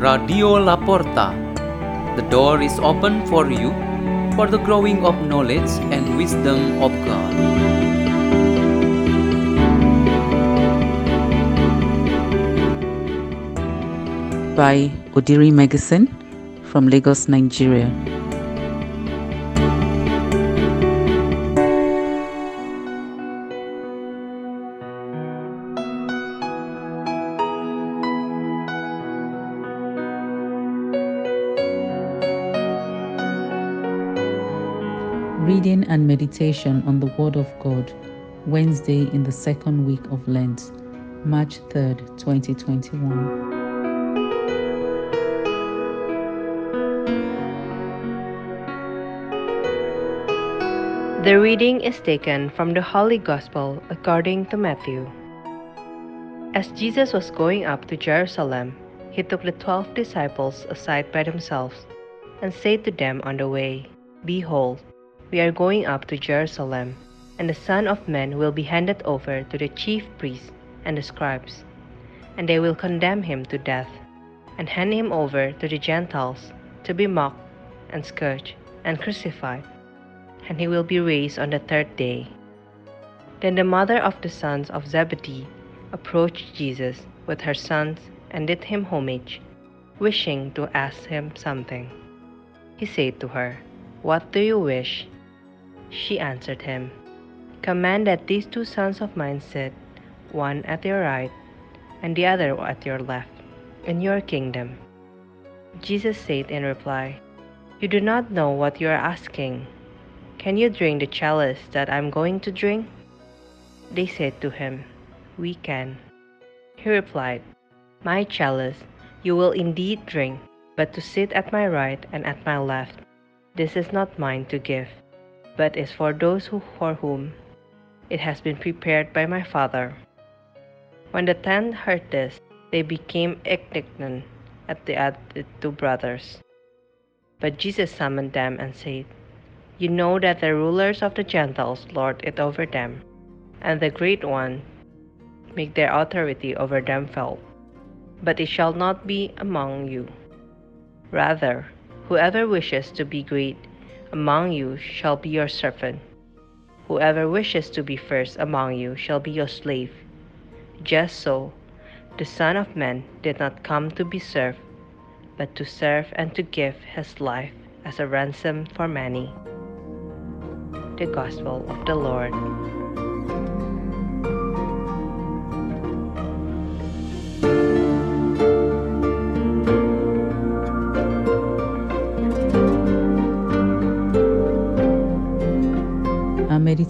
Radio Laporta. The door is open for you for the growing of knowledge and wisdom of God. by Odiri Meggison from Lagos, Nigeria. Reading and meditation on the Word of God, Wednesday in the second week of Lent, March 3rd, 2021. The reading is taken from the Holy Gospel according to Matthew. As Jesus was going up to Jerusalem, he took the twelve disciples aside by themselves and said to them on the way, Behold, we are going up to Jerusalem, and the Son of Man will be handed over to the chief priests and the scribes, and they will condemn him to death, and hand him over to the Gentiles to be mocked and scourged and crucified and he will be raised on the third day. Then the mother of the sons of Zebedee approached Jesus with her sons and did him homage, wishing to ask him something. He said to her, What do you wish? She answered him, Command that these two sons of mine sit, one at your right and the other at your left, in your kingdom. Jesus said in reply, You do not know what you are asking. Can you drink the chalice that I'm going to drink? They said to him, We can. He replied, My chalice you will indeed drink, but to sit at my right and at my left, this is not mine to give, but is for those who, for whom it has been prepared by my Father. When the ten heard this, they became indignant at the other two brothers. But Jesus summoned them and said, you know that the rulers of the Gentiles lord it over them, and the great ones make their authority over them felt. But it shall not be among you. Rather, whoever wishes to be great among you shall be your servant. Whoever wishes to be first among you shall be your slave. Just so, the Son of Man did not come to be served, but to serve and to give his life as a ransom for many the gospel of the Lord.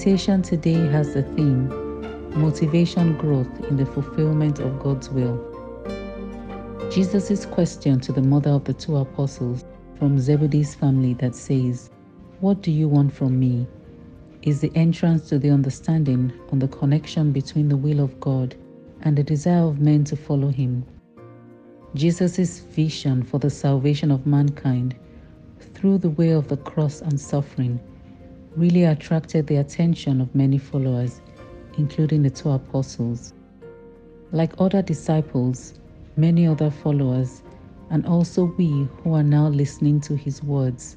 Meditation today has the theme Motivation Growth in the Fulfillment of God's Will. Jesus' question to the mother of the two apostles from Zebedee's family that says, What do you want from me? is the entrance to the understanding on the connection between the will of God and the desire of men to follow Him. Jesus' vision for the salvation of mankind through the way of the cross and suffering really attracted the attention of many followers, including the two apostles. Like other disciples, many other followers, and also we who are now listening to his words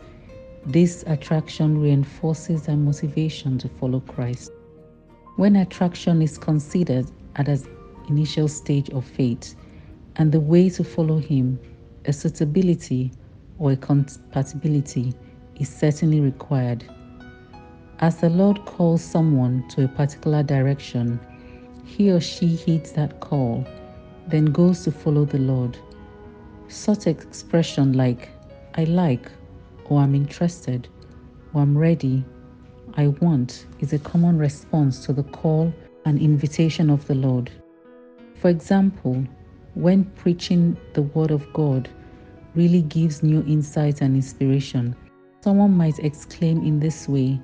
this attraction reinforces our motivation to follow Christ. When attraction is considered at an initial stage of faith and the way to follow Him, a suitability or a compatibility is certainly required. As the Lord calls someone to a particular direction, he or she heeds that call, then goes to follow the Lord. Such expression like, I like, or I'm interested, or I'm ready, I want is a common response to the call and invitation of the Lord. For example, when preaching the Word of God really gives new insight and inspiration, someone might exclaim in this way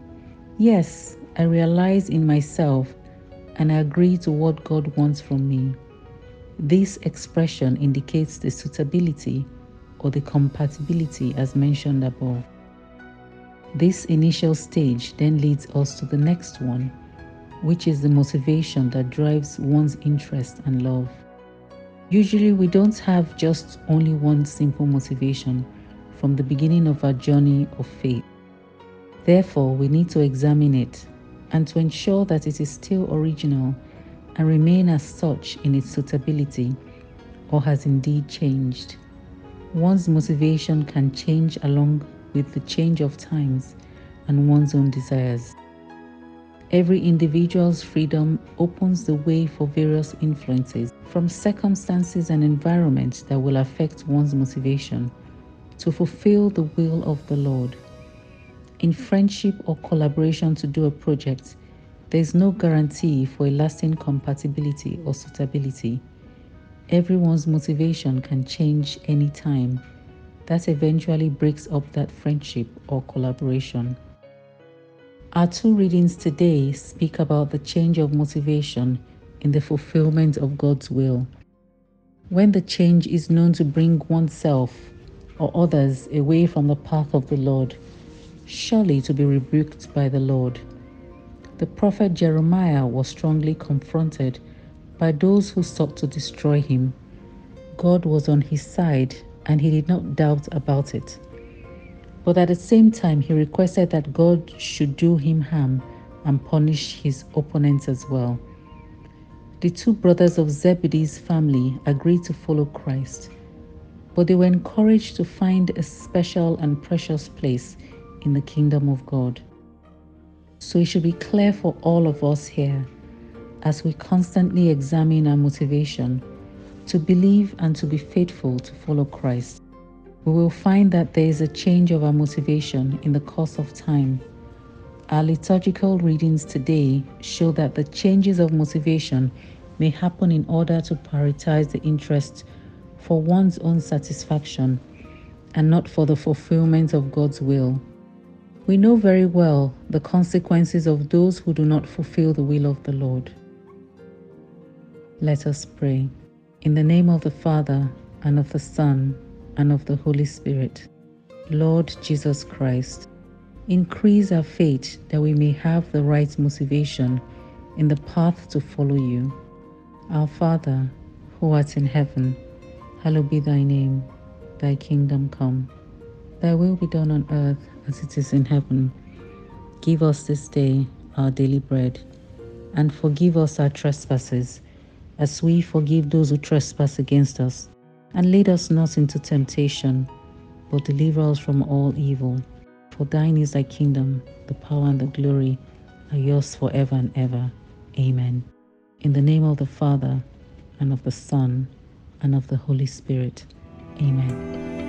Yes, I realize in myself and I agree to what God wants from me. This expression indicates the suitability or the compatibility as mentioned above. This initial stage then leads us to the next one, which is the motivation that drives one's interest and love. Usually, we don't have just only one simple motivation from the beginning of our journey of faith. Therefore, we need to examine it and to ensure that it is still original and remain as such in its suitability or has indeed changed. One's motivation can change along with the change of times and one's own desires. Every individual's freedom opens the way for various influences from circumstances and environments that will affect one's motivation to fulfill the will of the Lord. In friendship or collaboration to do a project, there is no guarantee for a lasting compatibility or suitability. Everyone's motivation can change any time. That eventually breaks up that friendship or collaboration. Our two readings today speak about the change of motivation in the fulfillment of God's will. When the change is known to bring oneself or others away from the path of the Lord, surely to be rebuked by the Lord. The prophet Jeremiah was strongly confronted by those who sought to destroy him. God was on his side and he did not doubt about it. But at the same time, he requested that God should do him harm and punish his opponents as well. The two brothers of Zebedee's family agreed to follow Christ, but they were encouraged to find a special and precious place in the kingdom of God. So it should be clear for all of us here as we constantly examine our motivation to believe and to be faithful to follow Christ we will find that there is a change of our motivation in the course of time. Our liturgical readings today show that the changes of motivation may happen in order to prioritize the interest for one's own satisfaction and not for the fulfillment of God's will. We know very well the consequences of those who do not fulfill the will of the Lord. Let us pray. In the name of the Father, and of the Son, and of the Holy Spirit. Lord Jesus Christ, increase our faith that we may have the right motivation in the path to follow you. Our Father, who art in heaven, hallowed be thy name. Thy kingdom come. Thy will be done on earth as it is in heaven. Give us this day our daily bread, and forgive us our trespasses, as we forgive those who trespass against us and lead us not into temptation, but deliver us from all evil. For thine is thy kingdom, the power and the glory are yours forever and ever. Amen. In the name of the Father, and of the Son, and of the Holy Spirit. Amen.